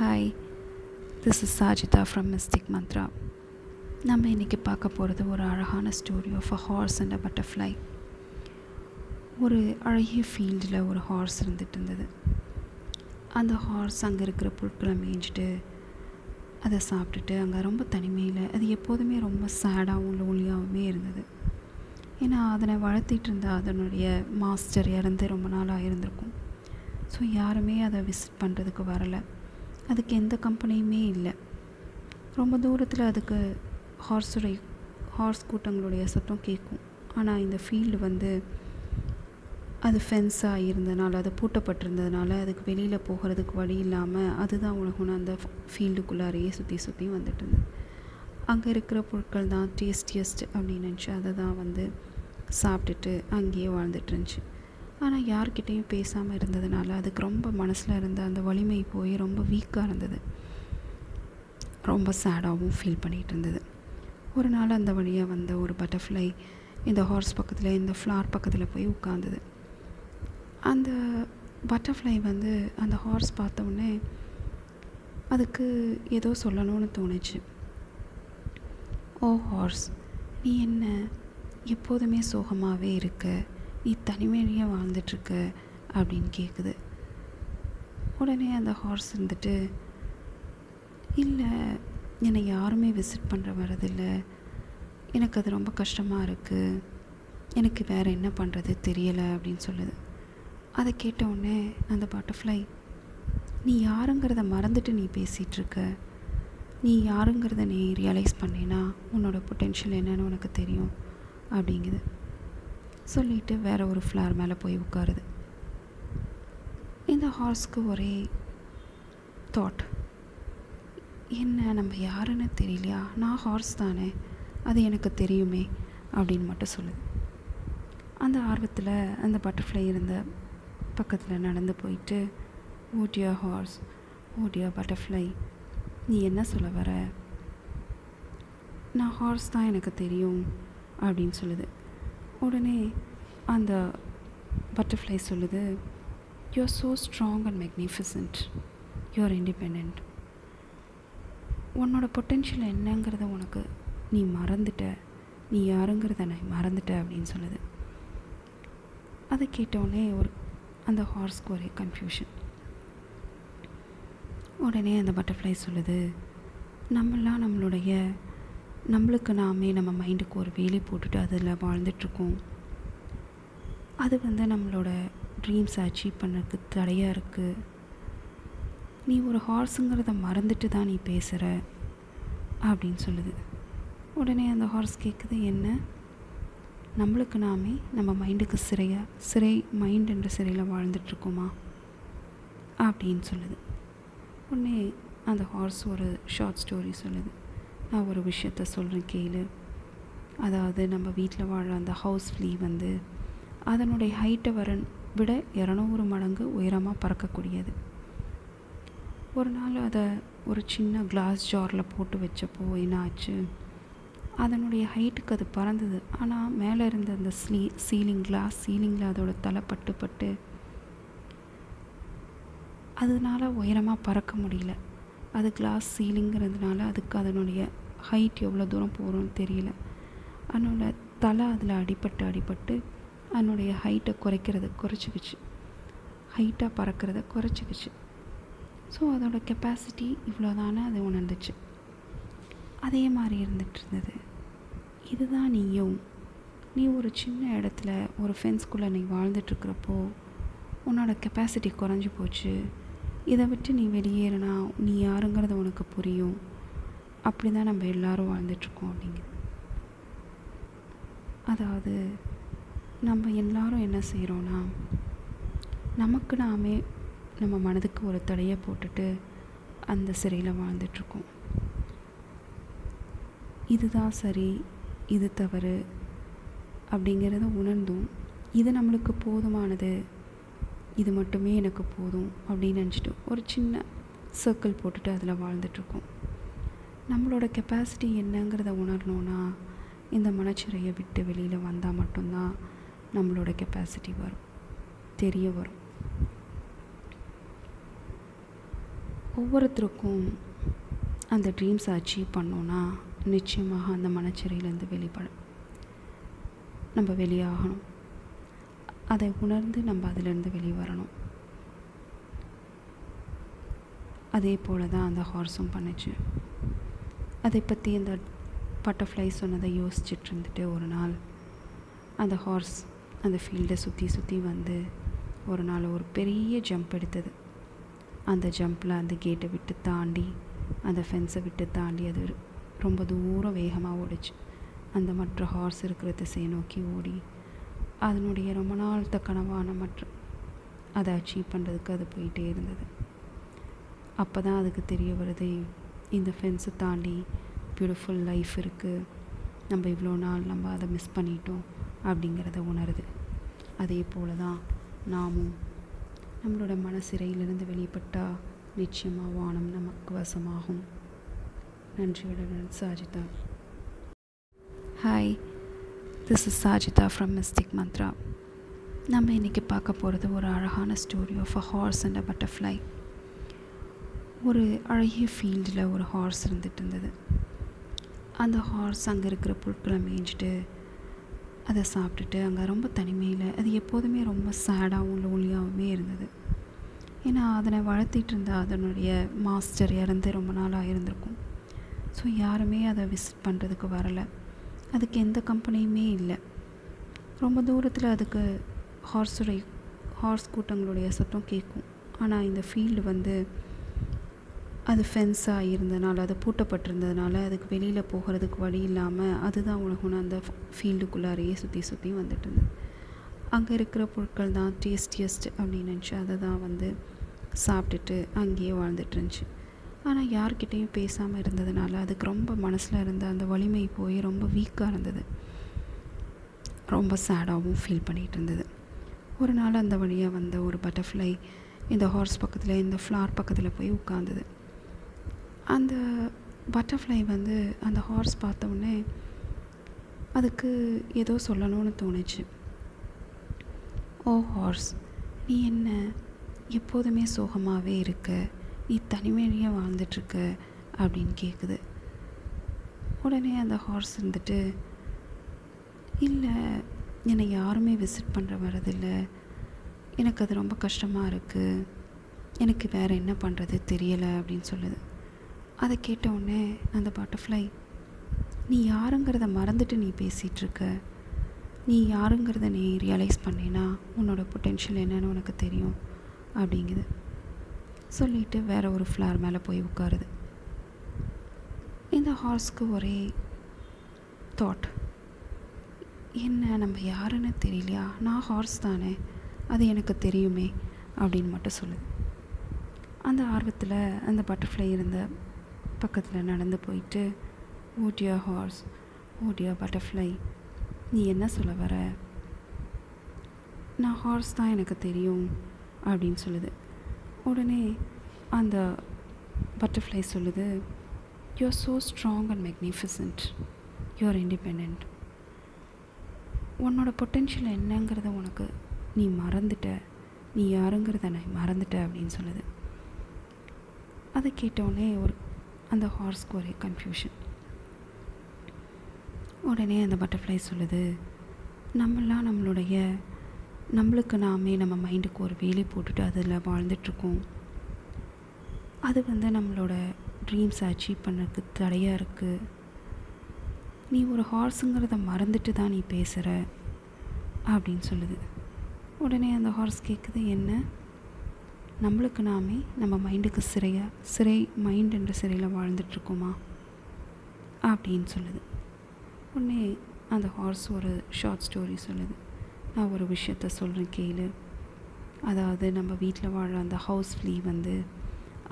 Hi this is Sajida from Mystic Mantra நம்ம இன்றைக்கி பார்க்க போகிறது ஒரு அழகான story of a horse and a butterfly ஒரு அழகிய ஃபீல்டில் ஒரு ஹார்ஸ் இருந்துகிட்டு இருந்தது. அந்த ஹார்ஸ் அங்கே இருக்கிற பொருட்களை மேய்ஞ்சிட்டு அதை சாப்பிட்டுட்டு அங்கே ரொம்ப தனிமையில் அது எப்போதுமே ரொம்ப சேடாகவும் லோலியாகவுமே இருந்தது. ஏன்னா அதனை வளர்த்திட்டு இருந்த அதனுடைய மாஸ்டர் இறந்து ரொம்ப நாளாக இருந்திருக்கும் ஸோ யாருமே அதை விசிட் பண்ணுறதுக்கு வரலை. அதுக்கு எந்த கம்பெனியுமே இல்லை. ரொம்ப தூரத்தில் அதுக்கு ஹார்ஸுடைய ஹார்ஸ் கூட்டங்களுடைய சத்தம் கேட்கும் ஆனால் இந்த ஃபீல்டு வந்து அது ஃபென்ஸாக இருந்ததுனால அது பூட்டப்பட்டிருந்ததுனால அதுக்கு வெளியில் போகிறதுக்கு வழி இல்லாமல் அதுதான் உலகம்னு அந்த ஃபீல்டுக்குள்ளாரையே சுற்றி சுற்றி வந்துட்டு இருந்தது. அங்கே இருக்கிற பொருட்கள் தான் டேஸ்டியஸ்ட் அப்படின்னு நினச்சி அதை தான் வந்து சாப்பிட்டுட்டு அங்கேயே வாழ்ந்துட்டு இருந்துச்சு. ஆனால் யார்கிட்டேயும் பேசாமல் இருந்ததுனால அதுக்கு ரொம்ப மனசில் இருந்த அந்த வலிமை போய் ரொம்ப வீக்காக இருந்தது. ரொம்ப சேடாகவும் ஃபீல் பண்ணிகிட்டு இருந்தது. ஒரு நாள் அந்த வழியாக வந்த ஒரு பட்டர்ஃப்ளை இந்த ஹார்ஸ் பக்கத்தில் இந்த ஃப்ளார் பக்கத்தில் போய் உட்காந்தது அந்த பட்டர்ஃப்ளை வந்து அந்த ஹார்ஸ் பார்த்தோடனே அதுக்கு ஏதோ சொல்லணும்னு தோணுச்சு. ஓ ஹார்ஸ் நீ என்ன எப்போதுமே சோகமாகவே இருக்க? தனிமையிலேயே வாழ்ந்துட்டுருக்க அப்படின்னு கேட்குது உடனே அந்த ஹார்ஸ் இருந்துட்டு இல்லை என்னை யாருமே விசிட் பண்ணுற வரதில்லை எனக்கு அது ரொம்ப கஷ்டமாக இருக்குது எனக்கு வேறு என்ன பண்ணுறது தெரியலை அப்படின்னு சொல்லுது. அதை கேட்ட உடனே அந்த பட்டர்ஃப்ளை நீ யாருங்கிறத மறந்துட்டு நீ பேசிகிட்ருக்க நீ யாருங்கிறத நீ ரியலைஸ் பண்ணினா உன்னோட பொட்டென்ஷியல் என்னன்னு உனக்கு தெரியும் அப்படிங்குது. சொல்லிட்டு வேற ஒரு ஃப்ளார் மேலே போய் உட்காருது. இந்த ஹார்ஸ்க்கு ஒரே தாட் என்ன நம்ம யாருன்னு தெரியலையா? நான் ஹார்ஸ் தானே அது எனக்கு தெரியுமே அப்படின்னு மட்டும் சொல்லுது. அந்த ஆர்வத்தில் அந்த பட்டர்ஃப்ளை இருந்த பக்கத்தில் நடந்து போயிட்டு ஓட்டியா ஹார்ஸ் ஓட்டியா பட்டர்ஃப்ளை நீ என்ன சொல்ல வர? நான் ஹார்ஸ் தான் எனக்கு தெரியும் அப்படின்னு சொல்லுது. உடனே அந்த பட்டர்ஃப்ளை சொல்லுது you are so strong and magnificent you are independent உன்னோட பொட்டென்ஷியல் என்னங்கிறத உனக்கு நீ மறந்துட்ட. நீ யாருங்கிறத நான் மறந்துட்ட அப்படின்னு சொல்லுது. அதை கேட்டோடனே ஒரு அந்த ஹார்ஸ்க்கு ஒரே கன்ஃபியூஷன் உடனே அந்த பட்டர்ஃப்ளை சொல்லுது நம்மளாம் நம்மளுடைய நம்மளுக்கு நாமே நம்ம மைண்டுக்கு ஒரு வேலை போட்டுட்டு அதில் வாழ்ந்துட்டுருக்கோம் அது வந்து நம்மளோட ட்ரீம்ஸை அச்சீவ் பண்ணுறதுக்கு தடையாக இருக்குது நீ ஒரு ஹார்ஸுங்கிறத மறந்துட்டு தான் நீ பேசுகிற அப்படின்னு சொல்லுது. உடனே அந்த ஹார்ஸ் கேட்குது என்ன? நம்மளுக்கு நாமே நம்ம மைண்டுக்கு சிறையாக சிறை மைண்ட் என்ற சிறையில் வாழ்ந்துட்டுருக்கோமா அப்படின்னு சொல்லுது. உடனே அந்த ஹார்ஸ் ஒரு ஷார்ட் ஸ்டோரி சொல்லுது. நான் ஒரு விஷயத்த சொல்கிறேன் கேளு. அதாவது நம்ம வீட்டில் வாழ்கிற அந்த ஹவுஸ் ஃப்ளீ வந்து அதனுடைய ஹைட்டை வர விட இரநூறு மடங்கு உயரமாக பறக்கக்கூடியது. ஒரு நாள் அதை ஒரு சின்ன கிளாஸ் ஜாரில் போட்டு வச்சப்போ என்ன ஆச்சு அதனுடைய ஹைட்டுக்கு அது பறந்தது. ஆனால் மேலே இருந்த அந்த ஸ்லீ சீலிங் கிளாஸ் சீலிங்கில் அதோட தலை பட்டு பட்டு அதனால் உயரமாக பறக்க முடியல. அது கிளாஸ் சீலிங்கிறதுனால அதுக்கு அதனுடைய ஹைட் எவ்வளோ தூரம் போகிறோன்னு தெரியல. அதனோட தலை அதில் அடிபட்டு அடிபட்டு அதனுடைய ஹைட்டை குறைக்கிறத குறைச்சிக்கிச்சு. ஹைட்டாக பறக்கிறத குறைச்சிக்கிச்சு. ஸோ அதோட கெப்பாசிட்டி இவ்வளோ தானே அது உணர்ந்துச்சு. அதே மாதிரி இருந்துட்டு இருந்தது. இதுதான் நீயும். நீ ஒரு சின்ன இடத்துல ஒரு ஃபென்ஸ்குள்ளே நீ வாழ்ந்துட்டுருக்கிறப்போ உன்னோட கெப்பாசிட்டி குறைஞ்சி போச்சு. இதை விட்டு நீ வெளியேறினா நீ யாருங்கிறது உனக்கு புரியும். அப்படி தான் நம்ம எல்லோரும் வாழ்ந்துட்டுருக்கோம் அப்படிங்குது அதாவது நம்ம எல்லாரும் என்ன செய்கிறோன்னா நமக்கு நாமே நம்ம மனதுக்கு ஒரு தடையை போட்டுட்டு அந்த சிறையில் வாழ்ந்துட்டுருக்கோம். இதுதான் சரி இது தவறு அப்படிங்கிறத உணர்ந்தும் இது நம்மளுக்கு போதுமானது இது மட்டுமே எனக்கு போதும் அப்படின்னு நினச்சிட்டு ஒரு சின்ன சர்க்கிள் போட்டுட்டு அதில் வாழ்ந்துட்டுருக்கோம். நம்மளோட கெப்பாசிட்டி என்னங்கிறத உணரணுன்னா இந்த மனச்சிறையை விட்டு வெளியில் வந்தால் மட்டும்தான் நம்மளோட கெப்பாசிட்டி வரும். தெரிய வரும். ஒவ்வொருத்தருக்கும் அந்த ட்ரீம்ஸை அச்சீவ் பண்ணோன்னா நிச்சயமாக அந்த மனச்சிறையிலேருந்து வெளிப்பட நம்ம வெளியாகணும். அதை உணர்ந்து நம்ம அதிலிருந்து வெளியே வரணும். அதே போல தான் அந்த ஹார்ஸும் பண்ணுச்சு. அதை பற்றி அந்த பட்டர்ஃப்ளை சொன்னதை யோசிச்சுட்டு இருந்துட்டு ஒரு நாள் அந்த ஹார்ஸ் அந்த ஃபீல்டை சுற்றி சுற்றி வந்து ஒரு நாள் ஒரு பெரிய ஜம்ப் எடுத்தது. அந்த ஜம்பில் அந்த கேட்டை விட்டு தாண்டி அந்த ஃபென்ஸை விட்டு தாண்டி அது ரொம்ப தூரம் வேகமாக ஓடிச்சு. அந்த மற்ற ஹார்ஸ் இருக்கிற திசையை நோக்கி ஓடி அதனுடைய ரொம்ப நாள் கனவான மற்ற அதை அச்சீவ் பண்ணுறதுக்கு அது போயிட்டே இருந்தது. அப்போ தான் அதுக்கு தெரிய வருது இந்த ஃபென்ஸை தாண்டி பியூட்டிஃபுல் லைஃப் இருக்குது நம்ம இவ்வளோ நாள் நம்ம அதை மிஸ் பண்ணிட்டோம் அப்படிங்கிறத உணருது. அதே போல தான் நாமும் நம்மளோட மனசிறையிலிருந்து வெளிப்பட்டால் நிச்சயமாக வானம் நமக்கு வசமாகும். நன்றியுடன் Sajida. Hi this is Sajida from Mystic Mantra நம்ம இன்றைக்கி பார்க்க போகிறது ஒரு அழகான story of a horse and a butterfly ஒரு அழகிய ஃபீல்டில் ஒரு ஹார்ஸ் இருந்துகிட்டு இருந்தது. அந்த ஹார்ஸ் அங்கே இருக்கிற பொருட்களை மேய்ஞ்சிட்டு அதை சாப்பிட்டுட்டு அங்கே ரொம்ப தனிமையில் அது எப்போதுமே ரொம்ப சேடாகவும் லோலியாகவுமே இருந்தது. ஏன்னா அதனை வளர்த்திட்டு இருந்த அதனுடைய மாஸ்டர் இறந்து ரொம்ப நாளாக இருந்திருக்கும். ஸோ யாருமே அதை விசிட் பண்ணுறதுக்கு வரலை. அதுக்கு எந்த கம்பெனியுமே இல்லை. ரொம்ப தூரத்தில் அதுக்கு ஹார்ஸுடைய ஹார்ஸ் கூட்டங்களுடைய சத்தம் கேட்கும். ஆனால் இந்த ஃபீல்டு வந்து அது ஃபென்ஸாக இருந்ததுனால அது பூட்டப்பட்டிருந்ததுனால அதுக்கு வெளியில் போகிறதுக்கு வழி இல்லாமல் அதுதான் உலகம்னு அந்த ஃபீல்டுக்குள்ளாரையே சுற்றி சுற்றி வந்துட்டு இருந்தது. அங்கே இருக்கிற பொருட்கள் தான் டேஸ்டியஸ்ட் அப்படின்னு நினச்சி அதை தான் வந்து சாப்பிட்டுட்டு அங்கேயே வாழ்ந்துட்டு இருந்துச்சு. ஆனால் யார்கிட்டேயும் பேசாமல் இருந்ததுனால அதுக்கு ரொம்ப மனசில் இருந்த அந்த வலிமை போய் ரொம்ப வீக்காக இருந்தது. ரொம்ப சேடாகவும் ஃபீல் பண்ணிகிட்டு இருந்தது. ஒரு நாள் அந்த வழியாக வந்த ஒரு பட்டர்ஃப்ளை இந்த ஹார்ஸ் பக்கத்தில் இந்த ஃப்ளார் பக்கத்தில் போய் உட்காந்துது அந்த பட்டர்ஃப்ளை வந்து அந்த ஹார்ஸ் பார்த்தோன்னே அதுக்கு ஏதோ சொல்லணும்னு தோணுச்சு. ஓ ஹார்ஸ் நீ என்ன எப்போதுமே சோகமாகவே இருக்க? தனிமையிலேயே வாழ்ந்துட்டுருக்க அப்படின்னு கேட்குது உடனே அந்த ஹார்ஸ் இருந்துட்டு இல்லை என்னை யாருமே விசிட் பண்ணுற வரதில்லை எனக்கு அது ரொம்ப கஷ்டமாக இருக்குது எனக்கு வேறு என்ன பண்ணுறது தெரியலை அப்படின்னு சொல்லுது. அதை கேட்டவுடனே அந்த பட்டர்ஃப்ளை நீ யாருங்கிறத மறந்துட்டு நீ பேசிகிட்ருக்க நீ யாருங்கிறத நீ ரியலைஸ் பண்ணினா உன்னோட பொட்டென்ஷியல் என்னன்னு உனக்கு தெரியும் அப்படிங்குது. சொல்லிட்டு வேற ஒரு ஃப்ளார் மேலே போய் உட்காருது. இந்த ஹார்ஸ்க்கு ஒரே தாட் என்ன நம்ம யாருன்னு தெரியலையா? நான் ஹார்ஸ் தானே அது எனக்கு தெரியுமே அப்படின்னு மட்டும் சொல்லுது. அந்த ஆர்வத்தில் அந்த பட்டர்ஃப்ளை இருந்த பக்கத்தில் நடந்து போயிட்டு ஓட்டியா ஹார்ஸ் ஓட்டியா பட்டர்ஃப்ளை நீ என்ன சொல்ல வர? நான் ஹார்ஸ் தான் எனக்கு தெரியும் அப்படின்னு சொல்லுது. உடனே அந்த பட்டர்ஃப்ளை சொல்லுது you are so strong and magnificent you are independent உன்னோட பொட்டென்ஷியல் என்னங்கிறத உனக்கு நீ மறந்துட்ட. நீ யாருங்கிறத நான் மறந்துட்ட அப்படின்னு சொல்லுது. அதை கேட்டவுடனே ஒரு அந்த ஹார்ஸ்க்கு ஒரே கன்ஃபியூஷன் உடனே அந்த பட்டர்ஃப்ளை சொல்லுது நம்மளாம் நம்மளுடைய நம்மளுக்கு நாமே நம்ம மைண்டுக்கு ஒரு வேலை போட்டுட்டு அதில் வாழ்ந்துட்டுருக்கோம். அது வந்து நம்மளோட ட்ரீம்ஸை அச்சீவ் பண்ணுறதுக்கு தடையாக இருக்குது நீ ஒரு ஹார்ஸுங்கிறத மறந்துட்டு தான் நீ பேசுகிற அப்படின்னு சொல்லுது. உடனே அந்த ஹார்ஸ் கேட்குது என்ன? நம்மளுக்கு நாமே நம்ம மைண்டுக்கு சிறையாக சிறை மைண்ட் என்ற சிறையில் வாழ்ந்துட்டுருக்கோமா? அப்படின்னு சொல்லுது. உடனே அந்த ஹார்ஸ் ஒரு ஷார்ட் ஸ்டோரி சொல்லுது. நான் ஒரு விஷயத்த சொல்கிறேன் கேளு. அதாவது நம்ம வீட்டில் வாழ அந்த ஹவுஸ் ஃப்ளீ வந்து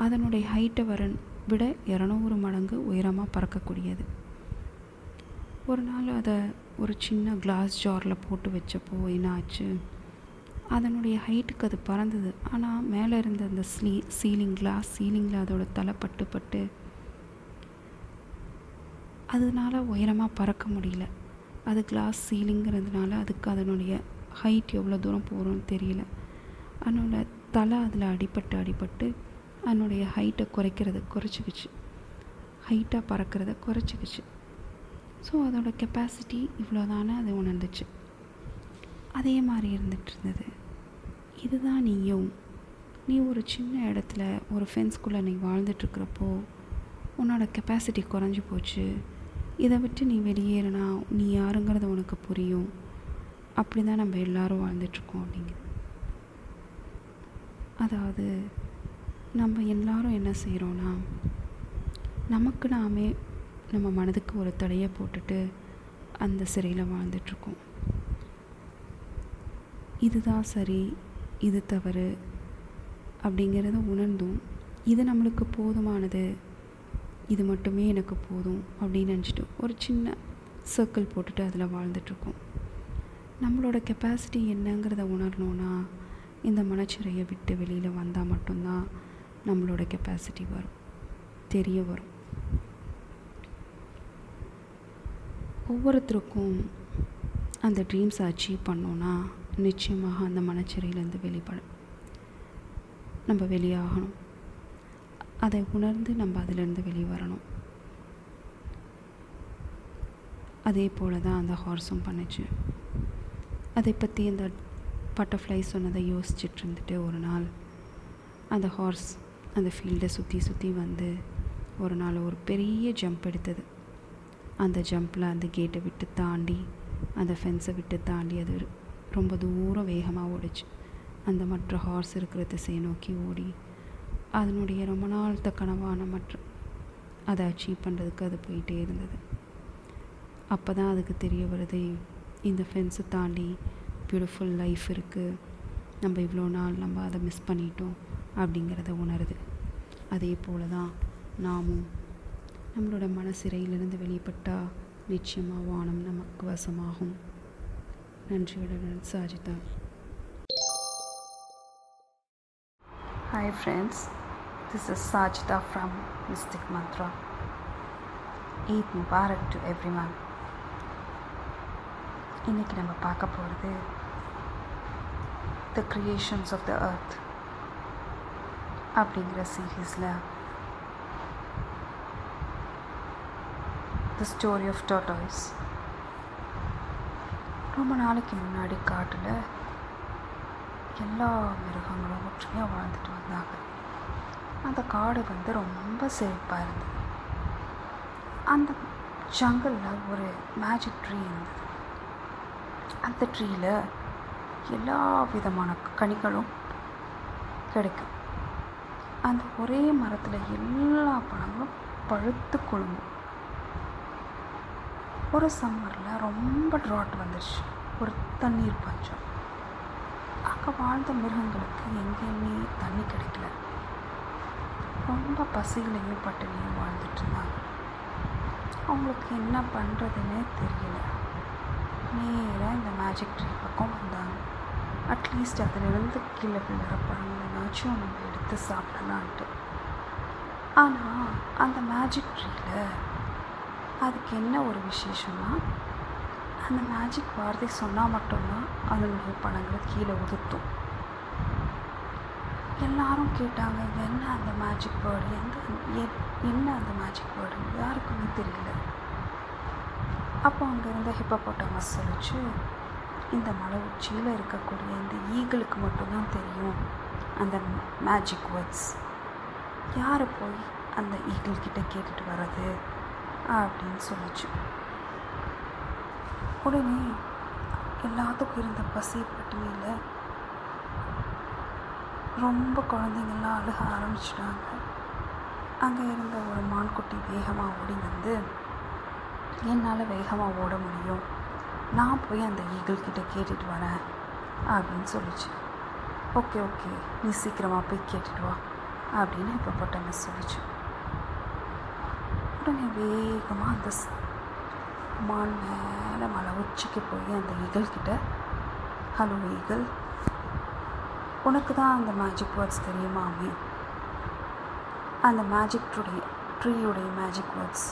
அதனுடைய ஹைட்டை வர விட இரநூறு மடங்கு உயரமாக பறக்கக்கூடியது. ஒரு நாள் அதை ஒரு சின்ன கிளாஸ் ஜாரில் போட்டு வச்சப்போ என்ன ஆச்சு அதனுடைய ஹைட்டுக்கு அது பறந்தது. ஆனால் மேலே இருந்த அந்த ஸ்லீ சீலிங் கிளாஸ் சீலிங்கில் அதோட தலை பட்டு பட்டு அதனால உயரமாக பறக்க முடியல. அது கிளாஸ் சீலிங்கிறதுனால அதுக்கு அதனுடைய ஹைட் எவ்வளோ தூரம் போகிறோன்னு தெரியல. அதனோட தலை அதில் அடிபட்டு அடிபட்டு அதனுடைய ஹைட்டை குறைக்கிறத குறைச்சிக்கிச்சு. ஹைட்டாக பறக்கிறத குறைச்சிக்கிச்சு. ஸோ அதோட கெப்பாசிட்டி இவ்வளோதானே அது உணர்ந்துச்சு. அதே மாதிரி இருந்துகிட்டு இருந்தது. இதுதான் நீயும். நீ ஒரு சின்ன இடத்துல ஒரு ஃபென்ஸ்குள்ளே நீ வாழ்ந்துட்டுருக்கிறப்போ உன்னோட கெப்பாசிட்டி குறைஞ்சி போச்சு. இதை விட்டு நீ வெளியேறினா நீ யாருங்கிறது உனக்கு புரியும். அப்படி தான் நம்ம எல்லோரும் வாழ்ந்துட்டுருக்கோம் அப்படிங்குது அதாவது நம்ம எல்லாரும் என்ன செய்கிறோன்னா நமக்கு நாமே நம்ம மனதுக்கு ஒரு தடையை போட்டுட்டு அந்த சிறையில் வாழ்ந்துட்டுருக்கோம். இதுதான் சரி இது தவறு அப்படிங்கிறத உணர்ந்தும் இது நம்மளுக்கு போதுமானது இது மட்டுமே எனக்கு போதும் அப்படின்னு நினச்சிட்டு ஒரு சின்ன சர்க்கிள் போட்டுட்டு அதில் வாழ்ந்துட்டுருக்கோம். நம்மளோட கெப்பாசிட்டி என்னங்கிறத உணரணுன்னா இந்த மனச்சிறையை விட்டு வெளியில் வந்தால் மட்டும்தான் நம்மளோட கெப்பாசிட்டி வரும். தெரிய வரும். ஒவ்வொருத்தருக்கும் அந்த ட்ரீம்ஸை அச்சீவ் பண்ணோன்னா நிச்சயமாக அந்த மனச்சிறையிலேருந்து வெளிப்பட நம்ம வெளியாகணும். அதை உணர்ந்து நம்ம அதிலிருந்து வெளியே வரணும் அதே போல் தான் அந்த ஹார்ஸும் பண்ணுச்சு. அதை பற்றி அந்த பட்டர்ஃப்ளை சொன்னதை யோசிச்சுட்டு இருந்துட்டு ஒரு நாள் அந்த ஹார்ஸ் அந்த ஃபீல்டை சுற்றி சுற்றி வந்து ஒரு நாள் ஒரு பெரிய ஜம்ப் எடுத்தது. அந்த ஜம்பில் அந்த கேட்டை விட்டு தாண்டி அந்த ஃபென்ஸை விட்டு தாண்டி அது ரொம்ப தூரம் வேகமாக ஓடிச்சு. அந்த மற்ற ஹார்ஸ் இருக்கிற திசையை நோக்கி ஓடி அதனுடைய ரொம்ப நாள்த்த கனவான மற்ற அதை அச்சீவ் பண்ணுறதுக்கு அது போயிட்டே இருந்தது. அப்போ தான் அதுக்கு தெரிய வருது இந்த ஃபென்ஸை தாண்டி பியூட்டிஃபுல் லைஃப் இருக்குது நம்ம இவ்வளோ நாள் நம்ம அதை மிஸ் பண்ணிட்டோம் அப்படிங்கிறத உணருது. அதே போல் தான் நாமும் நம்மளோட மனசிறையிலிருந்து வெளிப்பட்டால் நிச்சயமாக வானம் நமக்கு வசமாகும். நன்றியுடன் Sajida. Hi friends, this is Sajida from Mystic Mantra. Eid Mubarak to everyone. இன்னைக்கு நம்ம பார்க்க போகிறது த கிரியேஷன்ஸ் ஆஃப் த அர்த் அப்படிங்கிற சீரீஸில் த ஸ்டோரி ஆஃப் டோட்டாய்ஸ் ரொம்ப நாளைக்கு முன்னாடி காட்டில் எல்லா மிருகங்களும் ஒற்றுமையாக வாழ்ந்துட்டு வந்தாங்க. அந்த காடு வந்து ரொம்ப செழிப்பாக இருந்தது. அந்த ஜங்கலில் ஒரு மேஜிக் ட்ரீ இருந்தது. அந்த ட்ரீயில் எல்லா விதமான கனிகளும் கிடைக்கும். அந்த ஒரே மரத்தில் எல்லா பழங்களும் பழுத்து குழுங்கும் ஒரு சம்மரில் ரொம்ப ட்ராட் வந்துடுச்சு ஒரு தண்ணீர் பஞ்சம். அங்கே வாழ்ந்த மிருகங்களுக்கு எங்கேயுமே தண்ணி கிடைக்கல. ரொம்ப பசிகளையும் பட்டினியும் வாழ்ந்துட்டு இருந்தாங்க. அவங்களுக்கு என்ன பண்ணுறதுன்னே தெரியல. நேராக இந்த மேஜிக் ட்ரீ பக்கம் வந்தாங்க. அட்லீஸ்ட் அதிலிருந்து கீழே விழுற பழங்களாச்சும் நம்ம எடுத்து சாப்பிடலான்ட்டு. ஆனால் அந்த மேஜிக் ட்ரீயில் அதுக்கு என்ன ஒரு விசேஷம்னா அந்த மேஜிக் வார்த்தை சொன்னால் மட்டும்தான் அதனுடைய பணங்களை கீழே உதிர்த்தும். எல்லாரும் கேட்டாங்க என்ன அந்த மேஜிக் வேர்டு எந்த என்ன அந்த மேஜிக் வேர்டு யாருக்குமே தெரியல. அப்போ அங்கே இருந்த ஹிப்போபோட்டமஸ் சொல்லிச்சு இந்த மலை உச்சியில் இருக்கக்கூடிய இந்த ஈகளுக்கு மட்டும்தான் தெரியும் அந்த மேஜிக் வேர்ட்ஸ் யாரை போய் அந்த ஈகிள்கிட்ட கேட்டுட்டு வர்றது? அப்படின்னு சொல்லிச்சு. உடனே எல்லாத்துக்கும் இருந்த பசி பட்டினியில் ரொம்ப குழந்தைங்கள்லாம் அழுக ஆரம்பிச்சிட்டாங்க. அங்கே இருந்த ஒரு மான்குட்டி வேகமாக ஓடி வந்து என்னால் வேகமாக ஓட முடியும். நான் போய் அந்த ஈகிள் கிட்ட கேட்டுட்டு வரேன் அப்படின்னு சொல்லிச்சு. Okay okay. நீ சீக்கிரமாக போய் கேட்டுட்டு வா அப்படின்னு இப்போ போட்ட சொல்லிச்சு. உடனே வேகமாக அந்த மான் மேலே மலை உச்சிக்கு போய் அந்த ஈகிள் கிட்ட ஹலோ ஈகிள் உனக்கு தான் அந்த மேஜிக் வேர்ட்ஸ் தெரியுமாமே அந்த மேஜிக் ட்ரீ ட்ரீயுடைய மேஜிக் வேர்ட்ஸ்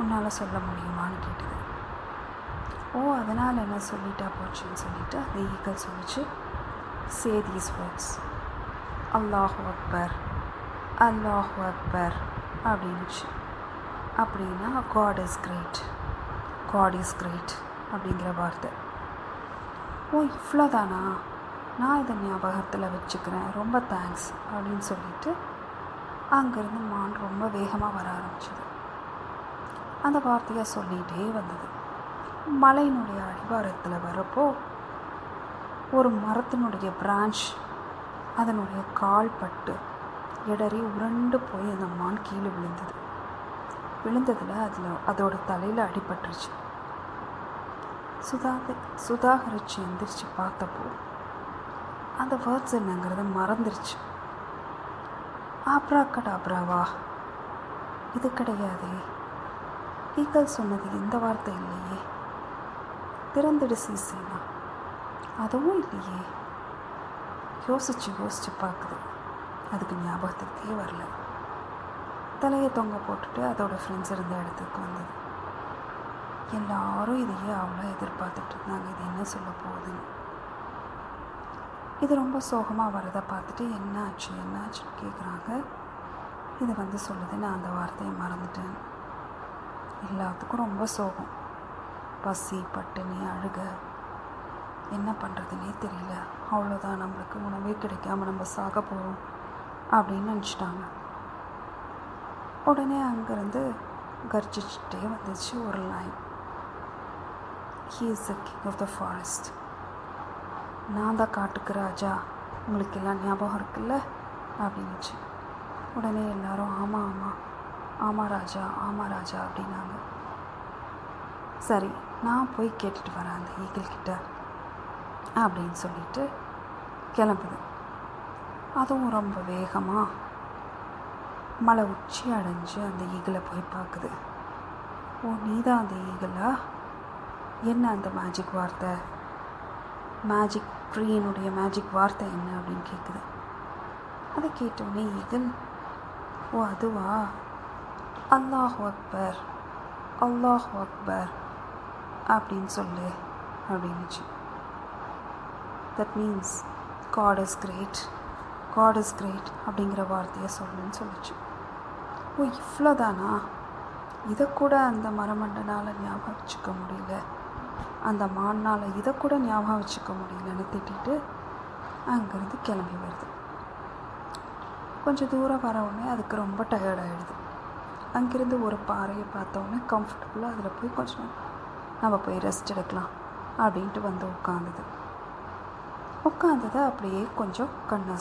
உன்னால் சொல்ல முடியுமான்னு கேட்டது. ஓ அதனால் என்ன சொல்லிட்டா போச்சுன்னு சொல்லிட்டு அந்த ஈகிள் சொல்லிச்சு. சே தீஸ் வேர்ட்ஸ் அல்லாஹ் அக்பர் அல்லாஹ் அக்பர் அப்படின்னுச்சு. அப்படின்னா God is great God is great அப்படிங்கிற வார்த்தை. ஓ இவ்வளோதானா நான் இதை ஞாபகத்தில் வச்சுக்கிறேன். ரொம்ப தேங்க்ஸ் அப்படின்னு சொல்லிட்டு அங்கேருந்து மான் ரொம்ப வேகமாக வர ஆரம்பிச்சது. அந்த வார்த்தையை சொல்லிகிட்டே வந்தது. மலையினுடைய அடிவாரத்தில் வரப்போ ஒரு மரத்தினுடைய பிரான்ச் அதனுடைய கால் பட்டு இடறி உருண்டு போய் அந்த மான் கீழே விழுந்தது. விழுந்ததில் அதில் அதோட தலையில் அடிபட்டுருச்சு. சுதாக சுதாகரிச்சு எந்திரிச்சு பார்த்தப்போ அந்த வேர்ட்ஸ் என்னங்கிறத மறந்துருச்சு. ஆப்ரா கடாப்ராவா இது கிடையாதே. ஈக்கள் சொன்னது இந்த வார்த்தை இல்லையே. திறந்துடு சீசேனா. அதுவும் இல்லையே. யோசிச்சு யோசிச்சு பார்க்குது. அதுக்கு ஞாபகத்துக்கே வரல. தலையை தொங்க போட்டுட்டு அதோட ஃப்ரெண்ட்ஸ் இருந்த இடத்துக்கு வந்தது. எல்லாரும் இதையே அவ்வளோ எதிர்பார்த்துட்டு இருந்தாங்க இது என்ன சொல்ல போகுதுன்னு. இது ரொம்ப சோகமாக வரதை பார்த்துட்டு என்ன ஆச்சு என்ன ஆச்சுன்னு கேட்குறாங்க இது வந்து சொல்லுது நான் அந்த வார்த்தையை மறந்துட்டேன். எல்லாத்துக்கும் ரொம்ப சோகம். பசி பட்டினி அழுக. என்ன பண்ணுறதுனே தெரியல. அவ்வளோதான் நம்மளுக்கு உணவே கிடைக்காம நம்ம சாக போகிறோம் அப்படின்னு நினச்சிட்டாங்க. உடனே அங்கேருந்து கர்ஜிச்சுட்டே வந்துச்சு ஒரு lion he is the king of the forest நான் தான் காட்டுக்கு ராஜா. உங்களுக்கு எல்லாம் ஞாபகம் இருக்குல்ல? அப்படின்னுச்சு. உடனே எல்லாரும் ஆமாம் ஆமாம் ஆமாம் ராஜா ஆமாம் ராஜா அப்படின்னாங்க. சரி நான் போய் கேட்டுட்டு வரேன் அந்த ஈகிள் கிட்ட அப்படின்னு சொல்லிட்டு கிளம்புது. அதுவும் ரொம்ப வேகமாக மலை உச்சி அடைஞ்சு அந்த ஈகிளை போய் பார்க்குது. ஓ நீ தான் அந்த ஈகிளா என்ன அந்த மேஜிக் வார்த்தை? மேஜிக் ட்ரீனுடைய மேஜிக் வார்த்தை என்ன அப்படின்னு கேட்குது அதை கேட்டோடனே ஈகிள் ஓ அதுவா? அல்லாஹ் அக்பர் அல்லாஹ் அக்பர் அப்படின்னு சொல்லு அப்படின்னுச்சு. That means God is great God is great அப்படிங்கிற வார்த்தையை சொல்லுன்னு சொல்லிச்சு. ஓ இவ்வளோதானா இதை கூட அந்த மரமண்டனால் ஞாபகம் வச்சுக்க முடியல. அந்த மானால் இதை கூட ஞாபகம் வச்சுக்க முடியலன்னு திட்டிட்டு அங்கேருந்து கிளம்பி வருது. கொஞ்சம் தூரம் வர உடனே அதுக்கு ரொம்ப டயர்டாகிடுது அங்கேருந்து ஒரு பாறையை பார்த்தோன்னே கம்ஃபர்டபுளாக அதில் போய் கொஞ்சம் நம்ம போய் ரெஸ்ட் எடுக்கலாம் அப்படின்ட்டு வந்து உட்காந்துது உட்காந்தது அப்படியே கொஞ்சம் கண்ணா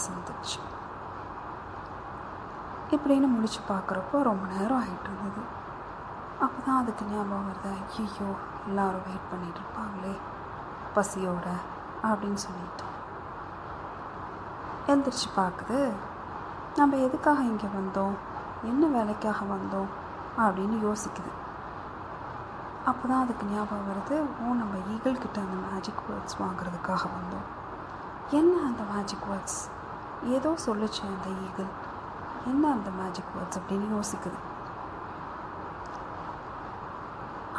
இப்படின்னு முடிச்சு பார்க்குறப்போ ரொம்ப நேரம் ஆகிட்டு இருந்தது. அப்போ தான் அதுக்கு ஞாபகம் வருது ஐயோ எல்லாரும் வெயிட் பண்ணிட்டு இருப்பாங்களே பசியோட அப்படின்னு சொல்லிட்டு எழுந்திரிச்சு பார்க்குது நம்ம எதுக்காக இங்கே வந்தோம் என்ன வேலைக்காக வந்தோம் அப்படின்னு யோசிக்குது. அப்போ தான் அதுக்கு ஞாபகம் வருது ஓ நம்ம ஈகிள்கிட்ட அந்த மேஜிக் வேர்ட்ஸ் வாங்குறதுக்காக வந்தோம். என்ன அந்த மேஜிக் வேர்ட்ஸ் ஏதோ சொல்லுச்சு அந்த ஈகிள் என்ன அந்த மேஜிக் வேர்ட்ஸ் அப்படின்னு யோசிக்குது.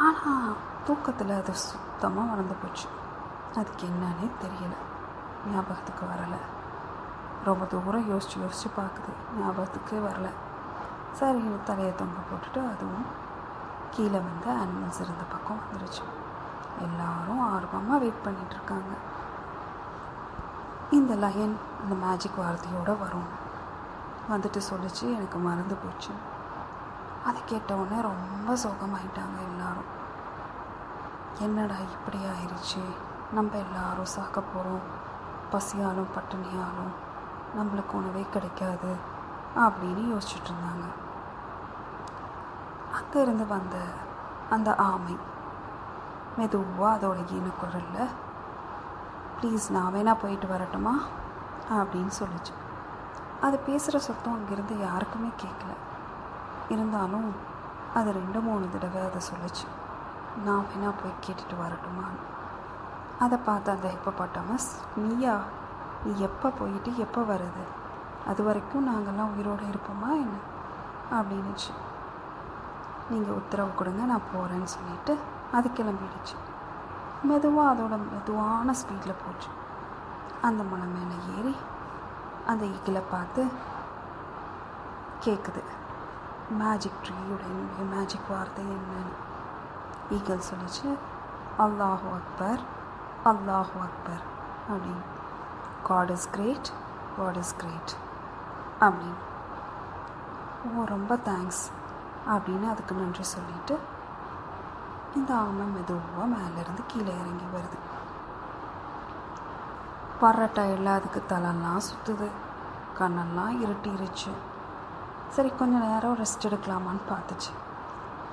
ஆனால் தூக்கத்தில் அது சுத்தமாக மறந்து போச்சு. அதுக்கு என்னன்னே தெரியல. ஞாபகத்துக்கு வரலை. ரொம்ப தூரம் யோசித்து யோசித்து பார்க்குது ஞாபகத்துக்கே வரல. சரி தலையை தொங்க போட்டுட்டு அதுவும் கீழே வந்து அனிமல்ஸ் இருந்த பக்கம் வந்துருச்சு. எல்லாரும் ஆர்வமாக வெயிட் பண்ணிகிட்ருக்காங்க இந்த லயன் இந்த மேஜிக் வார்த்தையோடு வரும். வந்துட்டு சொல்லிச்சு எனக்கு மறந்து போச்சு. அதை கேட்டவுடனே ரொம்ப சோகமாயிட்டாங்க எல்லாரும். என்னடா இப்படி ஆயிடுச்சு நம்ம எல்லாரும் சாக்க போகிறோம் பசியாலும் பட்டினியாலும் நம்மளுக்கு உணவே கிடைக்காது அப்படின்னு யோசிச்சுட்டு இருந்தாங்க. அங்கேருந்து வந்த அந்த ஆமை மெதுவாக அதோட ஈனக்குரலில் ப்ளீஸ் நான் வேணா போயிட்டு வரட்டுமா? அப்படின்னு சொல்லிச்சு. அது பேசுகிற சத்தம் அங்கேருந்து யாருக்குமே கேட்கல இருந்தாலும் அது ரெண்டு மூணு தடவை அதை சொல்லிச்சு. நான் வேணா போய் கேட்டுட்டு வரட்டுமான்னு அதை பார்த்து அந்த ஹிப்போபாட்டமஸ் நீயா? நீ எப்போ போயிட்டு எப்போ வருது அது வரைக்கும் நாங்கள்லாம் உயிரோடு இருப்போமா என்ன? அப்படின்னுச்சு. நீங்கள் உத்தரவு கொடுங்க நான் போகிறேன்னு சொல்லிட்டு அது கிளம்பிடுச்சு. மெதுவாக அதோட மெதுவான ஸ்பீடில் போச்சு. அந்த மலை மேலே ஏறி அந்த ஈகிளை பார்த்து கேட்குது மேஜிக் ட்ரீயோட என்னுடைய மேஜிக் வார்த்தை என்னன்னு. ஈகல் சொல்லிச்சு அல்லாஹு அக்பர் அல்லாஹு அக்பர் அப்படின்னு God is great God is great அப்படின்னு ஓ ரொம்ப தேங்க்ஸ் அப்படின்னு அதுக்கு நன்றி சொல்லிட்டு இந்த ஆமை மெதுவாக மேலேருந்து கீழே இறங்கி வருது. வர்ற டயர்டில் அதுக்கு தலைலாம் சுற்றுது கண்ணெல்லாம் இருட்டிருச்சு சரி கொஞ்சம் நேரம் ரெஸ்ட் எடுக்கலாமான்னு பார்த்துச்சு.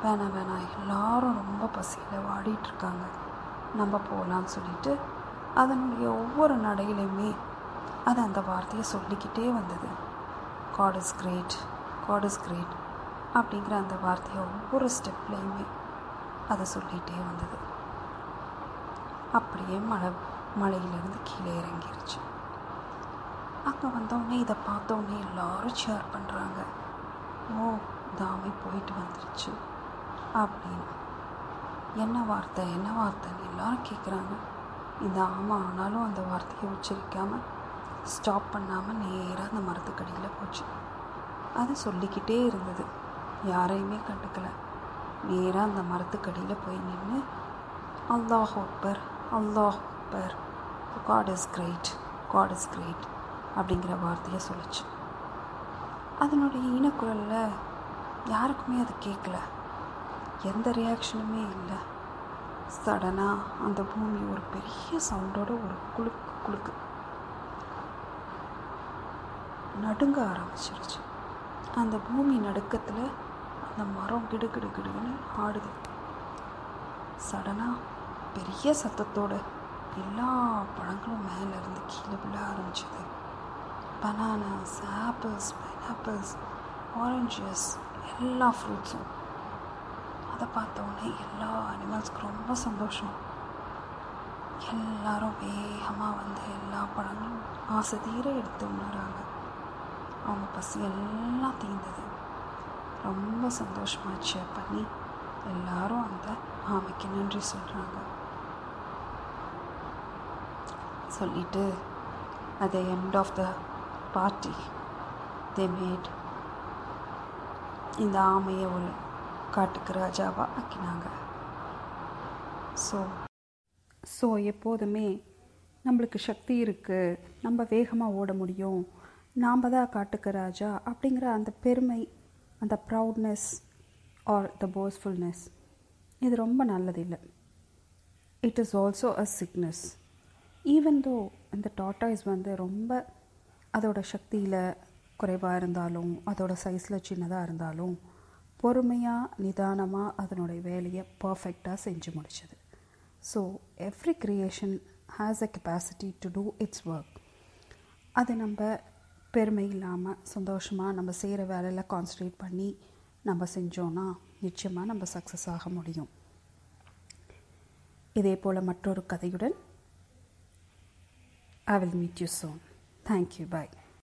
வேணாம் வேணாம். எல்லாரும் ரொம்ப பசியில் வாடிட்டுருக்காங்க. நம்ம போகலான்னு சொல்லிட்டு அதனுடைய ஒவ்வொரு நடையிலையுமே அது அந்த வார்த்தையை சொல்லிக்கிட்டே வந்தது. God is great God is great அப்படிங்கிற அந்த வார்த்தையை ஒவ்வொரு ஸ்டெப்லேயுமே அதை சொல்லிகிட்டே வந்தது. அப்படியே மழை மலையிலேருந்து கீழே இறங்கிருச்சு. அங்கே வந்தோடனே இதை பார்த்தோன்னே எல்லாரும் ஷேர் பண்ணுறாங்க ஓ தாமி போயிட்டு வந்துருச்சு. அப்படின்னு. என்ன வார்த்தை என்ன வார்த்தைன்னு எல்லாரும் கேட்குறாங்க இந்த ஆமா ஆனாலும் அந்த வார்த்தையை உச்சரிக்காமல் ஸ்டாப் பண்ணாமல் நேராக அந்த மரத்துக்கடியில் போச்சு. அது சொல்லிக்கிட்டே இருந்தது. யாரையுமே கண்டுக்கலை. நேராக அந்த மரத்துக்கடியில் போய் நின்று அல்லாஹ் அக்பர் அல்லாஹ் Akbar God is great God is great அப்படிங்கிற வார்த்தையை சொல்லிச்சு. அதனுடைய இனக்குரலில் யாருக்குமே அது கேட்கல எந்த ரியாக்ஷனுமே இல்லை. சடனாக அந்த பூமி ஒரு பெரிய சவுண்டோட ஒரு குலுக்கு குலுக்கு. நடுங்க ஆரம்பிச்சிருச்சு. அந்த பூமி நடுக்கத்தில் அந்த மரம் கிடு கிடு கிடுன்னு ஆடுது. சடனாக பெரிய சத்தத்தோட எல்லா பழங்களும் மேலேருந்து கீழே விழ ஆரம்பிச்சது. பனானாஸ் ஆப்பிள்ஸ் பைனாப்பிள்ஸ் ஆரஞ்சஸ் எல்லா ஃப்ரூட்ஸும் அதை பார்த்த உடனே எல்லா அனிமல்ஸ்க்கு ரொம்ப சந்தோஷம். எல்லாரும் வேகமாக வந்து எல்லா பழங்களும் ஆசை தீர எடுத்து உணர்கிறாங்க அவங்க பசி எல்லாம் தீர்ந்தது. ரொம்ப சந்தோஷமாக சேர் பண்ணி எல்லாரும் அந்த ஆமைக்கு நன்றி சொல்கிறாங்க சொல்லிட்டு at the end of the party they made இந்த ஆமையை ஒரு காட்டுக்கு ராஜாவாக ஆக்கினாங்க. ஸோ ஸோ எப்போதுமே நம்மளுக்கு சக்தி இருக்குது நம்ம வேகமாக ஓட முடியும். நாம் தான் காட்டுக்கு ராஜா அப்படிங்கிற அந்த பெருமை அந்த ப்ரவுட்னஸ் ஆர் த போஸ்ஃபுல்னஸ் இது ரொம்ப நல்லதில்லை it is also a sickness even though இந்த டாட்டாய்ஸ் வந்து ரொம்ப அதோட சக்தியில் குறைவாக இருந்தாலும் அதோட சைஸில் சின்னதாக இருந்தாலும் பொறுமையாக நிதானமாக அதனுடைய வேலையை பர்ஃபெக்டாக செஞ்சு முடிச்சது. So every creation has a capacity to do its work அது நம்ம பெருமை இல்லாமல் சந்தோஷமாக நம்ம செய்கிற வேலையில் கான்சன்ட்ரேட் பண்ணி நம்ம செஞ்சோன்னா நிச்சயமாக நம்ம சக்ஸஸ் ஆக முடியும். இதே போல் மற்றொரு கதையுடன் I will meet you soon thank you bye